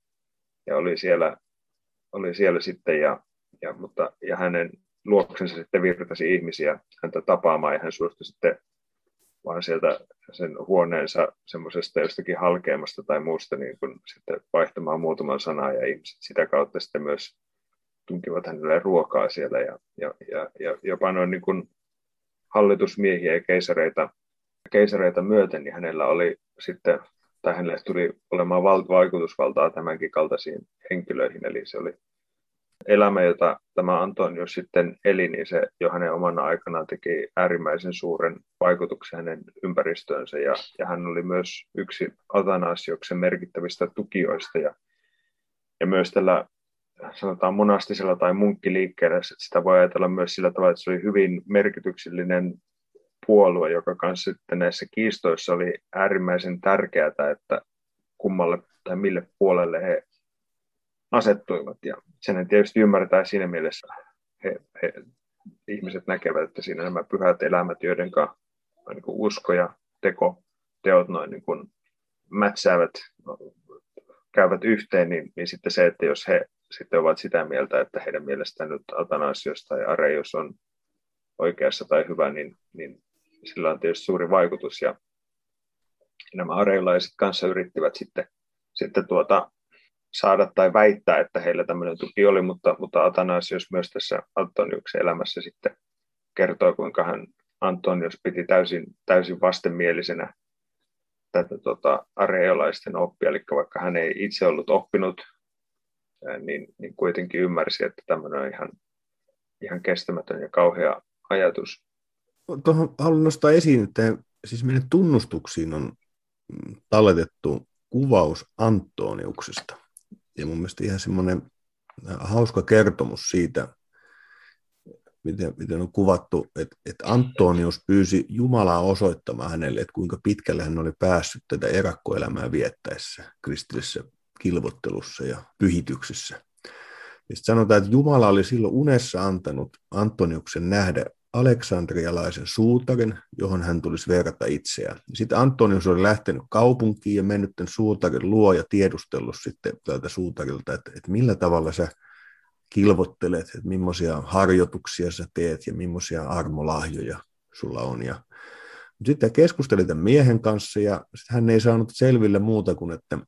Speaker 2: ja oli, siellä, oli siellä sitten ja, ja, mutta, ja hänen luoksensa sitten virtasi ihmisiä häntä tapaamaan ja hän suostui sitten vaan sieltä sen huoneensa semmoisesta jostakin halkeamasta tai muusta niin kun sitten vaihtamaan muutaman sanaa ja ihmiset sitä kautta sitten myös tunkivat hänelle ruokaa siellä ja, ja, ja, ja jopa noin niin kuin hallitusmiehiä ja keisareita, keisareita myöten, niin hänellä oli sitten, tai hänelle tuli olemaan val- vaikutusvaltaa tämänkin kaltaisiin henkilöihin, eli se oli elämä, jota tämä Antonius sitten eli, niin se jo hänen omana aikanaan teki äärimmäisen suuren vaikutuksen hänen ympäristöönsä, ja, ja hän oli myös yksi Atanasioksen merkittävistä tukijoista, ja, ja myös tällä sanotaan monastisella tai munkkiliikkeellä, että sitä voi ajatella myös sillä tavalla, että se oli hyvin merkityksellinen puolue, joka kanssa sitten näissä kiistoissa oli äärimmäisen tärkeää, että kummalle tai mille puolelle he asettuivat. Ja sen tietysti ymmärretään siinä mielessä, he, he, ihmiset näkevät, että siinä nämä pyhät elämät, joiden niin usko ja teko, teot noin niin kuin mätsäävät, käyvät yhteen, niin, niin sitten se, että jos he sitten ovat sitä mieltä, että heidän mielestään nyt Atanasios tai Areios on oikeassa tai hyvä, niin, niin sillä on tietysti suuri vaikutus. Ja nämä areilaiset kanssa yrittivät sitten, sitten tuota, saada tai väittää, että heillä tämmöinen tuki oli, mutta, mutta Atanasios myös tässä Antoniuksen elämässä sitten kertoo, kuinka hän Antonios piti täysin, täysin vastenmielisenä tätä tota, areolaisten oppia, eli vaikka hän ei itse ollut oppinut niin, niin kuitenkin ymmärsi, että tämmöinen on ihan, ihan kestämätön ja kauhea ajatus.
Speaker 1: Tuohon haluan nostaa esiin, että siis meidän tunnustuksiin on talletettu kuvaus Antoniuksesta. Ja mun mielestä ihan semmoinen hauska kertomus siitä, miten, miten on kuvattu, että, että Antonius pyysi Jumalaa osoittamaan hänelle, että kuinka pitkälle hän oli päässyt tätä erakkoelämää viettäessä kristillisessä kilvottelussa ja pyhityksessä. Ja sanotaan, että Jumala oli silloin unessa antanut Antoniuksen nähdä aleksandrialaisen suutarin, johon hän tulisi verrata itseään. Sitten Antonius oli lähtenyt kaupunkiin ja mennyt tämän suutarin luo ja tiedustellut sitten tältä suutarilta, että, että millä tavalla sä kilvottelet, että millaisia harjoituksia sä teet ja millaisia armolahjoja sulla on. Ja sitten keskusteli tämän miehen kanssa ja hän ei saanut selville muuta kuin, että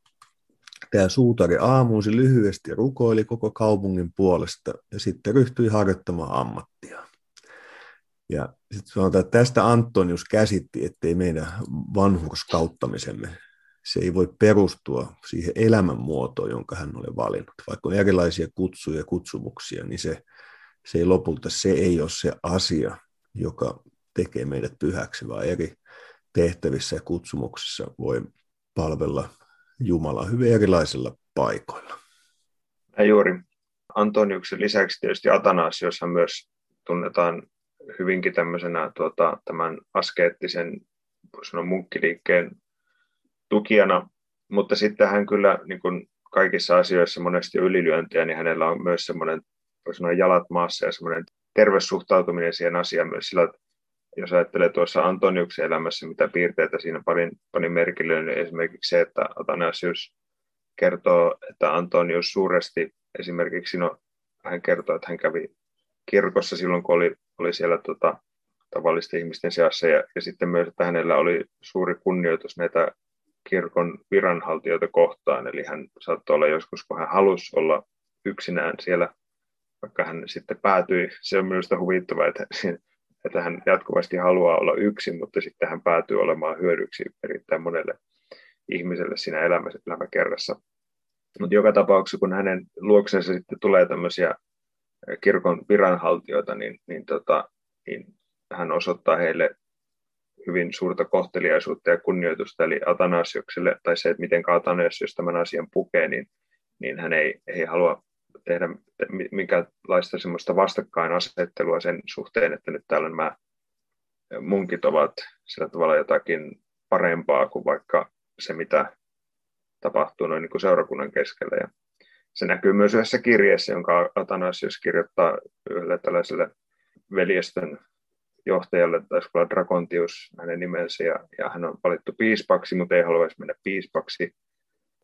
Speaker 1: Tämä suutari aamuisi lyhyesti rukoili koko kaupungin puolesta ja sitten ryhtyi harjoittamaan ammattia. Ja sitten sanotaan, että tästä Antonius käsitti, ettei meidän vanhurskauttamisemme, se ei voi perustua siihen elämänmuotoon, jonka hän oli valinnut. Vaikka on erilaisia kutsuja ja kutsumuksia, niin se, se ei lopulta se ei ole se asia, joka tekee meidät pyhäksi, vaan eri tehtävissä ja kutsumuksissa voi palvella Jumala hyvin erilaisilla paikoilla.
Speaker 2: Ja juuri Antoniuksen lisäksi tietysti Atanasioshan myös tunnetaan hyvinkin tämmöisenä tuota, tämän askeettisen sanoa, munkkiliikkeen tukijana, mutta sitten hän kyllä niin kuin kaikissa asioissa monesti ylilyöntiä, niin hänellä on myös semmoinen sanoa, jalat maassa ja semmoinen terveyssuhtautuminen siihen asiaan myös sillä, jos ajattelee tuossa Antoniuksen elämässä, mitä piirteitä siinä panin, panin merkille, niin esimerkiksi se, että Athanasius kertoo, että Antonius suuresti esimerkiksi, no, hän kertoo, että hän kävi kirkossa silloin, kun oli, oli siellä tota, tavallisten ihmisten seassa, ja, ja sitten myös, että hänellä oli suuri kunnioitus näitä kirkon viranhaltijoita kohtaan, eli hän saattoi olla joskus, kun hän halusi olla yksinään siellä, vaikka hän sitten päätyi, se on minusta huvittavaa, että että hän jatkuvasti haluaa olla yksin, mutta sitten hän päätyy olemaan hyödyksi erittäin monelle ihmiselle siinä elämäkerrassa. Mutta joka tapauksessa, kun hänen luoksensa sitten tulee tämmöisiä kirkon viranhaltijoita, niin, niin, tota, niin hän osoittaa heille hyvin suurta kohteliaisuutta ja kunnioitusta, eli Atanasiokselle, tai se, että miten Atanasios tämän asian pukee, niin, niin hän ei, ei halua tehdä minkälaista semmoista vastakkainasettelua sen suhteen, että nyt täällä nämä munkit ovat sillä tavalla jotakin parempaa kuin vaikka se, mitä tapahtuu noin niin kuin seurakunnan keskellä. Ja se näkyy myös yhdessä kirjeessä, jonka Atanasius kirjoittaa yhdelle tällaiselle veljestön johtajalle, taisi olla Drakontius hänen nimensä, ja, ja hän on valittu piispaksi, mutta ei haluaisi mennä piispaksi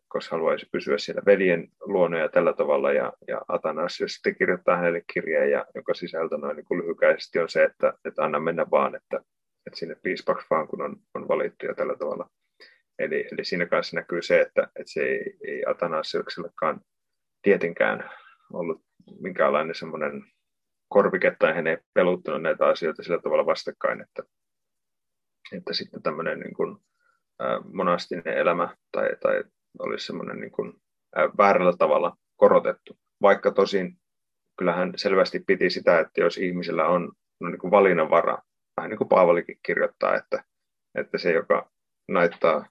Speaker 2: koska haluaisi pysyä siellä veljen luona ja tällä tavalla. Ja, ja Atanasius sitten kirjoittaa hänelle kirjeen, ja, joka sisältö noin niin lyhykäisesti on se, että, että anna mennä vaan, että että sinne piispaksi vaan kun on, on valittu ja tällä tavalla. Eli, eli siinä kanssa näkyy se, että, että se ei, ei Atanasiuksellekaan tietenkään ollut minkäänlainen semmoinen korvike tai hän ei peluttanut näitä asioita sillä tavalla vastakkain, että, että sitten tämmöinen niin kuin, monastinen elämä tai, tai olisi semmoinen niin kuin, ää, väärällä tavalla korotettu. Vaikka tosin kyllähän selvästi piti sitä, että jos ihmisellä on no, niin kuin valinnanvara, vähän niin kuin Paavalikin kirjoittaa, että, että se, joka naittaa,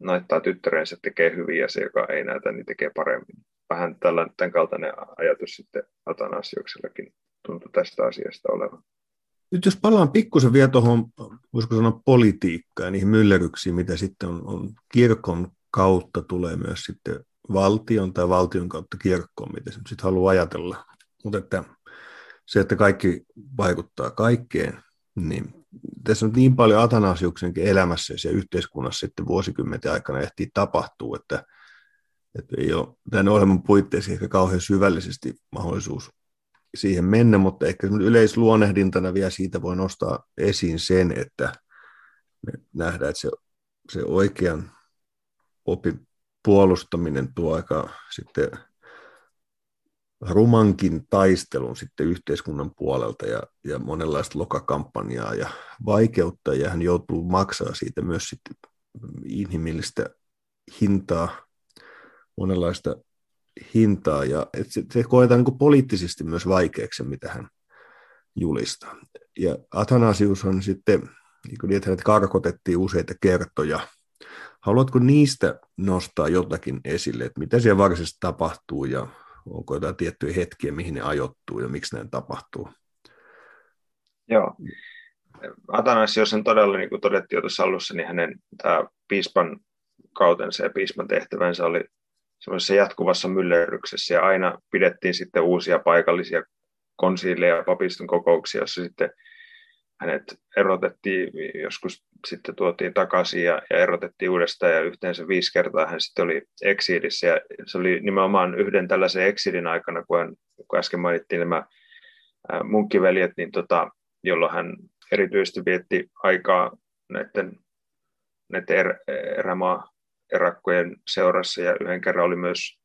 Speaker 2: naittaa tyttärensä, tekee hyvin ja se, joka ei näytä, niin tekee paremmin. Vähän tällainen, tämän kaltainen ajatus sitten Atanasioksellakin tuntui tästä asiasta olevan.
Speaker 1: Nyt jos palaan pikkusen vielä tuohon, voisiko sanoa politiikkaan ja niihin myllerryksiin, mitä sitten on, on kirkon kautta tulee myös sitten valtion tai valtion kautta kirkkoon, miten se sitten haluaa ajatella. Mutta että se, että kaikki vaikuttaa kaikkeen, niin tässä on niin paljon Atanasiuksenkin elämässä ja yhteiskunnassa sitten vuosikymmenten aikana ehtii tapahtuu, että, että ei ole tämän ohjelman puitteissa ehkä kauhean syvällisesti mahdollisuus siihen mennä, mutta ehkä yleisluonehdintana vielä siitä voi nostaa esiin sen, että me nähdään, että se, se oikean opin puolustaminen tuo aika sitten rumankin taistelun sitten yhteiskunnan puolelta ja, ja monenlaista lokakampanjaa ja vaikeutta, ja hän joutuu maksaa siitä myös sitten inhimillistä hintaa, monenlaista hintaa, ja et se, se koetaan niin poliittisesti myös vaikeaksi, mitä hän julistaa. Ja Athanasius on sitten, niin kuin että hänet karkotettiin useita kertoja. Haluatko niistä nostaa jotakin esille, että mitä siellä varsinaisesti tapahtuu ja onko jotain tiettyjä hetkiä, mihin ne ajoittuu ja miksi näin tapahtuu?
Speaker 2: Joo. Atanasios on todella, niin kuin todettiin jo tuossa alussa, niin hänen tämä piispan kautensa ja piispan tehtävänsä oli semmoisessa jatkuvassa myllerryksessä ja aina pidettiin sitten uusia paikallisia konsiileja ja papiston kokouksia, jossa sitten hänet erotettiin, joskus sitten tuotiin takaisin ja, ja erotettiin uudestaan ja yhteensä viisi kertaa hän sitten oli eksiilissä ja se oli nimenomaan yhden tällaisen eksilin aikana, kun, hän, kun äsken mainittiin nämä munkkiveljet, niin tota, jolloin hän erityisesti vietti aikaa näiden, näiden er, erämaa erakkojen seurassa ja yhden kerran oli myös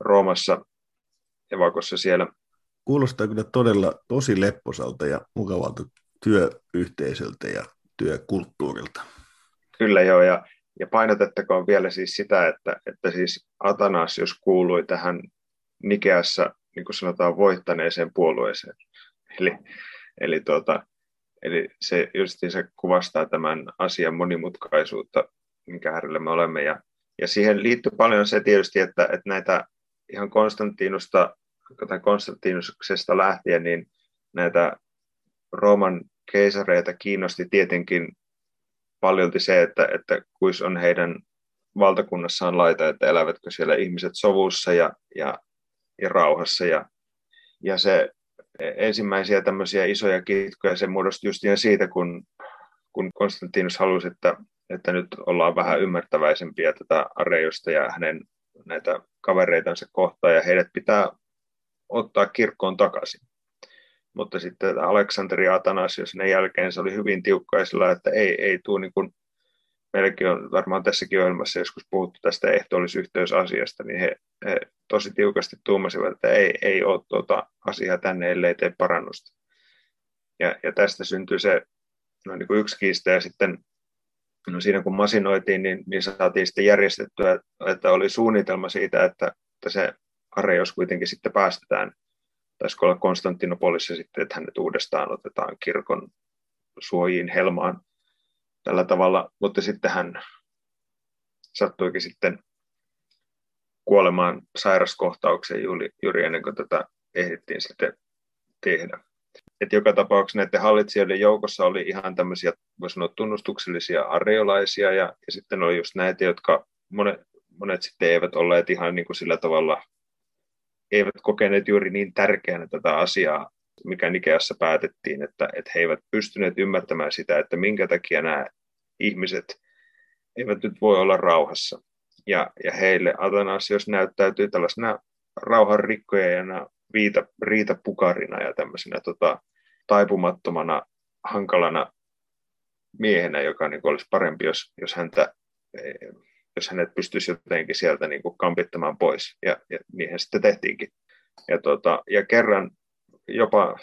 Speaker 2: Roomassa evakossa siellä.
Speaker 1: Kuulostaa kyllä todella tosi lepposalta ja mukavalta työyhteisöltä ja työkulttuurilta.
Speaker 2: Kyllä joo, ja, ja painotettakoon vielä siis sitä, että, että siis Atanasius kuului tähän Nikeassa, niin kuin sanotaan, voittaneeseen puolueeseen. Eli, eli, tuota, eli se se kuvastaa tämän asian monimutkaisuutta, minkä äärellä me olemme. Ja, ja siihen liittyy paljon se tietysti, että, että näitä ihan Konstantinusta tai Konstantinuksesta lähtien, niin näitä Rooman keisareita kiinnosti tietenkin paljolti se, että, että kuis on heidän valtakunnassaan laita, että elävätkö siellä ihmiset sovussa ja, ja, ja rauhassa. Ja, ja se ensimmäisiä tämmöisiä isoja kitkoja, se muodostui just siitä, kun, kun Konstantinus halusi, että, että nyt ollaan vähän ymmärtäväisempiä tätä Arejosta ja hänen näitä kavereitansa kohtaan, ja heidät pitää ottaa kirkkoon takaisin mutta sitten Aleksanteri Atanasius sen jälkeen se oli hyvin tiukkaisella, että ei, ei tule niin kuin, meilläkin on varmaan tässäkin ohjelmassa joskus puhuttu tästä ehtoollisyhteysasiasta, niin he, he tosi tiukasti tuumasivat, että ei, ei ole tuota asiaa tänne, ellei tee parannusta. Ja, ja tästä syntyi se no niin kuin yksi kiista, ja sitten no siinä kun masinoitiin, niin, niin saatiin sitten järjestettyä, että oli suunnitelma siitä, että, että se Areios kuitenkin sitten päästetään taisiko olla Konstantinopolissa sitten, että hänet uudestaan otetaan kirkon suojiin helmaan tällä tavalla, mutta sitten hän sattuikin sitten kuolemaan sairaskohtaukseen juuri, juuri ennen kuin tätä ehdittiin sitten tehdä. Et joka tapauksessa näiden hallitsijoiden joukossa oli ihan tämmöisiä, voisi sanoa, tunnustuksellisia areolaisia, ja, ja sitten oli just näitä, jotka monet, monet sitten eivät olleet ihan niin kuin sillä tavalla eivät kokeneet juuri niin tärkeänä tätä asiaa, mikä Nikeassa päätettiin, että, että he eivät pystyneet ymmärtämään sitä, että minkä takia nämä ihmiset eivät nyt voi olla rauhassa. Ja, ja heille Atanasios näyttäytyy tällaisena rauhanrikkojana, viita, riitapukarina ja tämmöisenä tota, taipumattomana hankalana miehenä, joka niin olisi parempi, jos, jos, häntä, jos hänet pystyisi jotenkin sieltä niin kuin kampittamaan pois. Ja, ja niinhän sitten tehtiinkin. Ja, tota, ja kerran jopa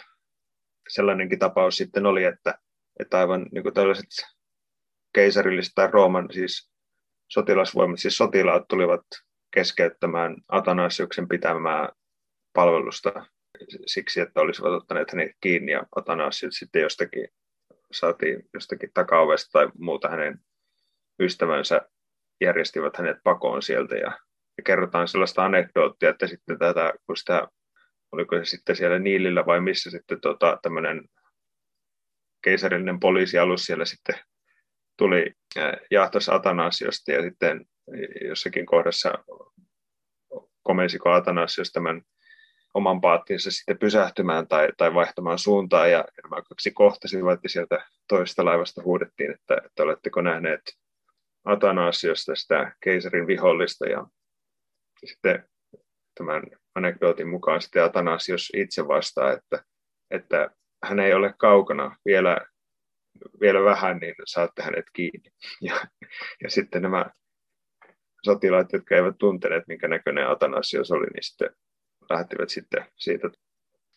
Speaker 2: sellainenkin tapaus sitten oli, että, että aivan niin kuin tällaiset keisarilliset tai Rooman siis sotilasvoimat, siis sotilaat tulivat keskeyttämään Atanasiuksen pitämää palvelusta siksi, että olisivat ottaneet hänet kiinni ja Atanasius sitten jostakin saatiin jostakin takaovesta tai muuta hänen ystävänsä järjestivät hänet pakoon sieltä ja, ja kerrotaan sellaista anekdoottia, että sitten tätä, kun sitä, oliko se sitten siellä Niilillä vai missä sitten tota, tämmöinen keisarillinen poliisialus siellä sitten tuli jahtas Atanasiosta ja sitten jossakin kohdassa komensiko Atanasios tämän oman paattinsa sitten pysähtymään tai, tai vaihtamaan suuntaa ja nämä kaksi kohtasivat ja sieltä toista laivasta huudettiin, että, että oletteko nähneet Atanasiosta sitä keisarin vihollista ja sitten tämän anekdootin mukaan sitten Atanasios itse vastaa, että, että hän ei ole kaukana vielä, vielä vähän, niin saatte hänet kiinni. Ja, ja sitten nämä sotilaat, jotka eivät tunteneet, minkä näköinen Atanasios oli, niin sitten lähtivät sitten siitä,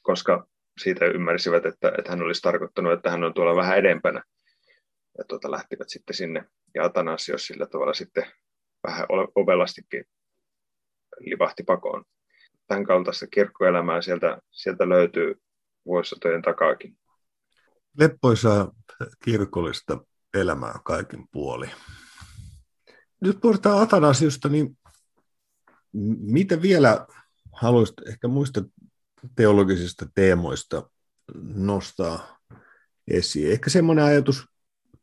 Speaker 2: koska siitä ymmärsivät, että, että hän olisi tarkoittanut, että hän on tuolla vähän edempänä. Ja tuota, lähtivät sitten sinne, ja Atanasios sillä tavalla sitten vähän ovellastikin livahti pakoon. Tämän kaltaista kirkkoelämää sieltä, sieltä löytyy vuosisatojen takaakin.
Speaker 1: Leppoisaa kirkollista elämää kaikin puoli. Nyt puhutaan Atanasiosta, niin mitä vielä haluaisit ehkä muista teologisista teemoista nostaa esiin? Ehkä semmoinen ajatus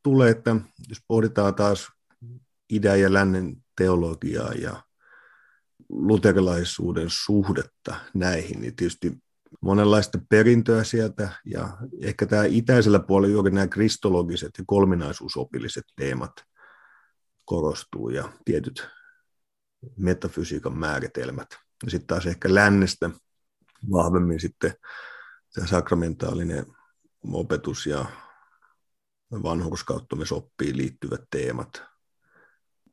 Speaker 1: tulee, että jos pohditaan taas idän ja lännen teologiaa ja luterilaisuuden suhdetta näihin, niin tietysti monenlaista perintöä sieltä, ja ehkä tämä itäisellä puolella juuri nämä kristologiset ja kolminaisuusopilliset teemat korostuu, ja tietyt metafysiikan määritelmät. Ja sitten taas ehkä lännestä vahvemmin sitten tämä sakramentaalinen opetus ja vanhurskauttumisoppiin liittyvät teemat.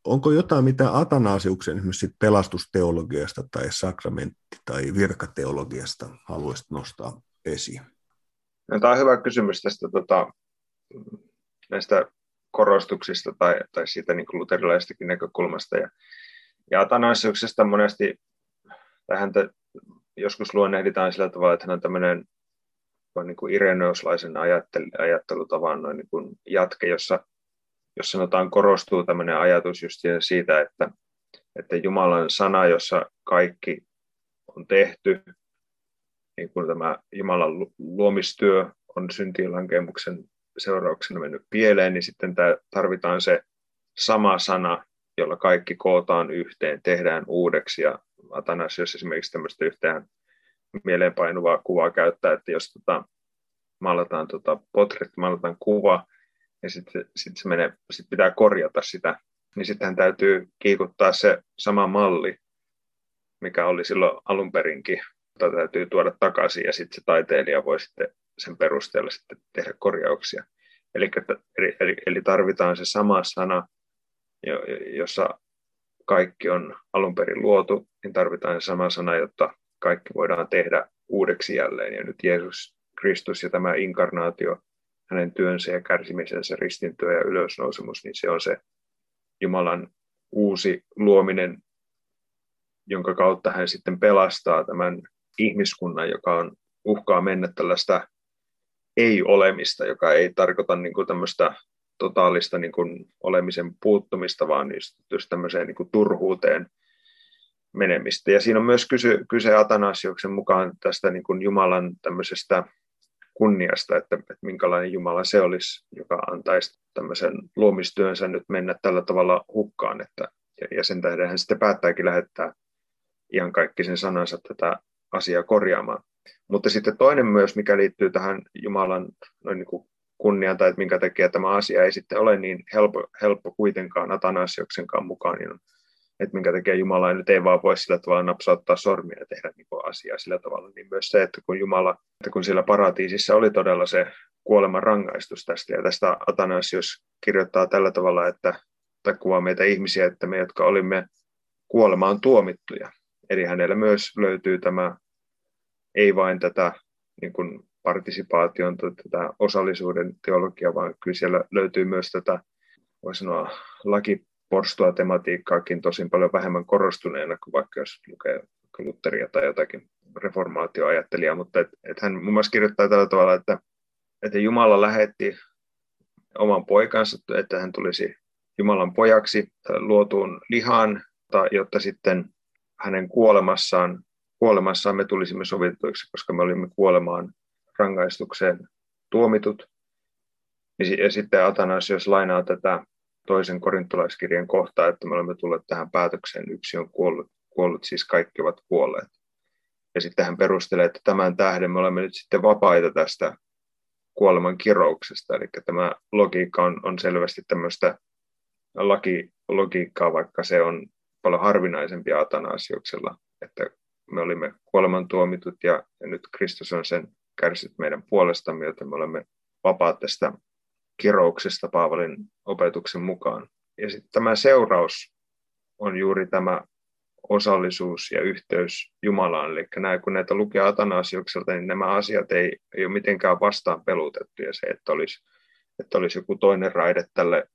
Speaker 1: Onko jotain, mitä Atanasiuksen esimerkiksi pelastusteologiasta tai sakramentti- tai virkateologiasta haluaisit nostaa esiin?
Speaker 2: No, tämä on hyvä kysymys tästä tota, näistä korostuksista tai, tai siitä niin luterilaistakin näkökulmasta. Ja, ja Atanasiuksesta monesti tai häntä joskus luonnehditaan sillä tavalla, että hän on tämmöinen niin kuin ireneuslaisen ajattelutavan noin niin kuin jatke, jossa, jos sanotaan korostuu tämmöinen ajatus just siitä, että, että Jumalan sana, jossa kaikki on tehty, niin kuin tämä Jumalan luomistyö on syntiinlankemuksen seurauksena mennyt pieleen, niin sitten tämä, tarvitaan se sama sana, jolla kaikki kootaan yhteen, tehdään uudeksi. Ja Atanasios esimerkiksi tämmöistä yhtään mieleenpainuvaa kuvaa käyttää, että jos tota, maalataan tota, potretti, maalataan kuva, ja sitten sit se menee, sit pitää korjata sitä, niin sittenhän täytyy kiikuttaa se sama malli, mikä oli silloin alun perinkin, jota täytyy tuoda takaisin, ja sitten se taiteilija voi sitten sen perusteella sitten tehdä korjauksia. Eli, eli, eli tarvitaan se sama sana, jossa kaikki on alun perin luotu, niin tarvitaan sama sana, jotta kaikki voidaan tehdä uudeksi jälleen. Ja nyt Jeesus Kristus ja tämä inkarnaatio, hänen työnsä ja kärsimisensä, ristintyö ja ylösnousemus, niin se on se Jumalan uusi luominen, jonka kautta hän sitten pelastaa tämän ihmiskunnan, joka on uhkaa mennä tällaista ei-olemista, joka ei tarkoita niin kuin tämmöistä totaalista niin kuin olemisen puuttumista, vaan just tämmöiseen niin kuin turhuuteen menemistä. Ja siinä on myös kyse, kyse Atanasioksen mukaan tästä niin kuin Jumalan tämmöisestä kunniasta, että, että minkälainen Jumala se olisi, joka antaisi tämmöisen luomistyönsä nyt mennä tällä tavalla hukkaan, että, ja, ja sen tähden hän sitten päättääkin lähettää ihan kaikki sen sanansa tätä asiaa korjaamaan. Mutta sitten toinen myös, mikä liittyy tähän Jumalan noin niin kuin kunnian tai että minkä takia tämä asia ei sitten ole niin helppo, helppo kuitenkaan Atanasioksenkaan mukaan, niin että minkä takia Jumala nyt ei vaan voi sillä tavalla napsauttaa sormia ja tehdä niin asiaa sillä tavalla, niin myös se, että kun Jumala, että kun siellä paratiisissa oli todella se kuoleman rangaistus tästä. Ja tästä Atanasius kirjoittaa tällä tavalla, että tai kuvaa meitä ihmisiä, että me, jotka olimme kuolemaan tuomittuja. Eli hänellä myös löytyy tämä, ei vain tätä niin kuin partisipaation, tätä osallisuuden teologia, vaan kyllä siellä löytyy myös tätä, voi sanoa, lakiporstua tematiikkaakin tosin paljon vähemmän korostuneena kuin vaikka jos lukee Lutheria tai jotakin reformaatioajattelijaa, mutta et, et hän muun muassa kirjoittaa tällä tavalla, että, että Jumala lähetti oman poikansa, että hän tulisi Jumalan pojaksi luotuun lihaan, jotta sitten hänen kuolemassaan, kuolemassaan me tulisimme sovitetuiksi, koska me olimme kuolemaan rangaistukseen tuomitut. Ja sitten Atanasios lainaa tätä toisen korintolaiskirjan kohtaa, että me olemme tulleet tähän päätökseen, yksi on kuollut, kuollut siis kaikki ovat kuolleet. Ja sitten hän perustelee, että tämän tähden me olemme nyt sitten vapaita tästä kuoleman kirouksesta. Eli tämä logiikka on, on selvästi tämmöistä lakilogiikkaa, vaikka se on paljon harvinaisempi Atanasiuksella, että me olimme kuoleman tuomitut ja, ja nyt Kristus on sen kärsit meidän puolestamme, joten me olemme vapaat tästä kirouksesta Paavalin opetuksen mukaan. Ja sitten tämä seuraus on juuri tämä osallisuus ja yhteys Jumalaan. Eli näin, kun näitä lukee Atanasiukselta, niin nämä asiat ei, ei ole mitenkään vastaan pelutettu. Ja se, että olisi, että olisi joku toinen raide tälle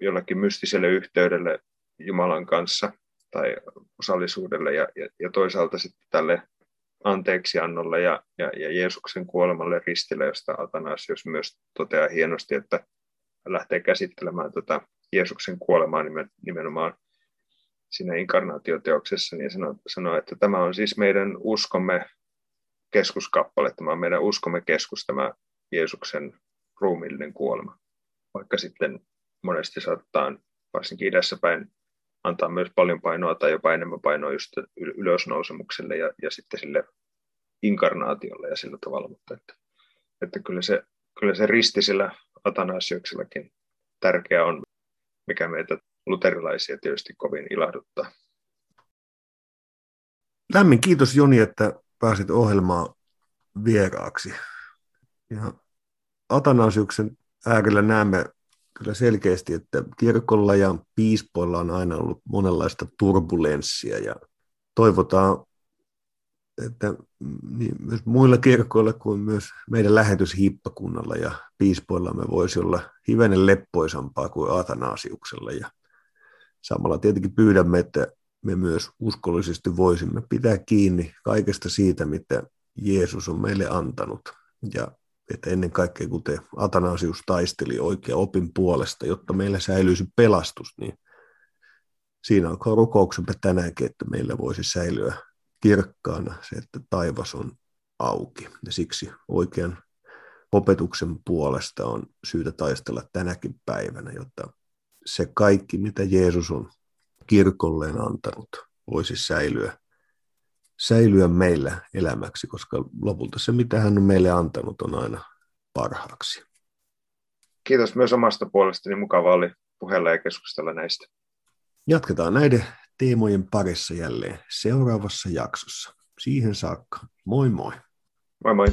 Speaker 2: jollekin mystiselle yhteydelle Jumalan kanssa tai osallisuudelle ja, ja, ja toisaalta sitten tälle anteeksiannolle ja, ja, ja Jeesuksen kuolemalle ristille, josta Atanasius myös toteaa hienosti, että lähtee käsittelemään tätä Jeesuksen kuolemaa nimenomaan siinä inkarnaatioteoksessa, niin sanoo, sanoo, että tämä on siis meidän uskomme keskuskappale, tämä on meidän uskomme keskus, tämä Jeesuksen ruumiillinen kuolema. Vaikka sitten monesti saattaa varsinkin idässä päin antaa myös paljon painoa tai jopa enemmän painoa just ylösnousemukselle ja, ja sitten sille inkarnaatiolle ja sillä tavalla, mutta että, että kyllä, se, kyllä se risti sillä Atanasiuksellakin tärkeä on, mikä meitä luterilaisia tietysti kovin ilahduttaa.
Speaker 1: Lämmin kiitos Joni, että pääsit ohjelmaan vieraaksi. Ja Atanasiuksen äärellä näemme kyllä selkeästi, että kirkolla ja piispoilla on aina ollut monenlaista turbulenssia ja toivotaan, että niin myös muilla kirkoilla kuin myös meidän lähetyshiippakunnalla ja piispoilla me voisi olla hivenen leppoisampaa kuin Atanasiuksella ja samalla tietenkin pyydämme, että me myös uskollisesti voisimme pitää kiinni kaikesta siitä, mitä Jeesus on meille antanut. Ja että ennen kaikkea kuten Atanasius taisteli oikea opin puolesta, jotta meillä säilyisi pelastus, niin siinä on rukouksemme tänäänkin, että meillä voisi säilyä kirkkaana se, että taivas on auki. Ja siksi oikean opetuksen puolesta on syytä taistella tänäkin päivänä, jotta se kaikki, mitä Jeesus on kirkolleen antanut, voisi säilyä säilyä meillä elämäksi, koska lopulta se, mitä hän on meille antanut, on aina parhaaksi.
Speaker 2: Kiitos myös omasta puolestani. Mukava oli puheella ja keskustella näistä.
Speaker 1: Jatketaan näiden teemojen parissa jälleen seuraavassa jaksossa. Siihen saakka. Moi moi.
Speaker 2: Moi moi.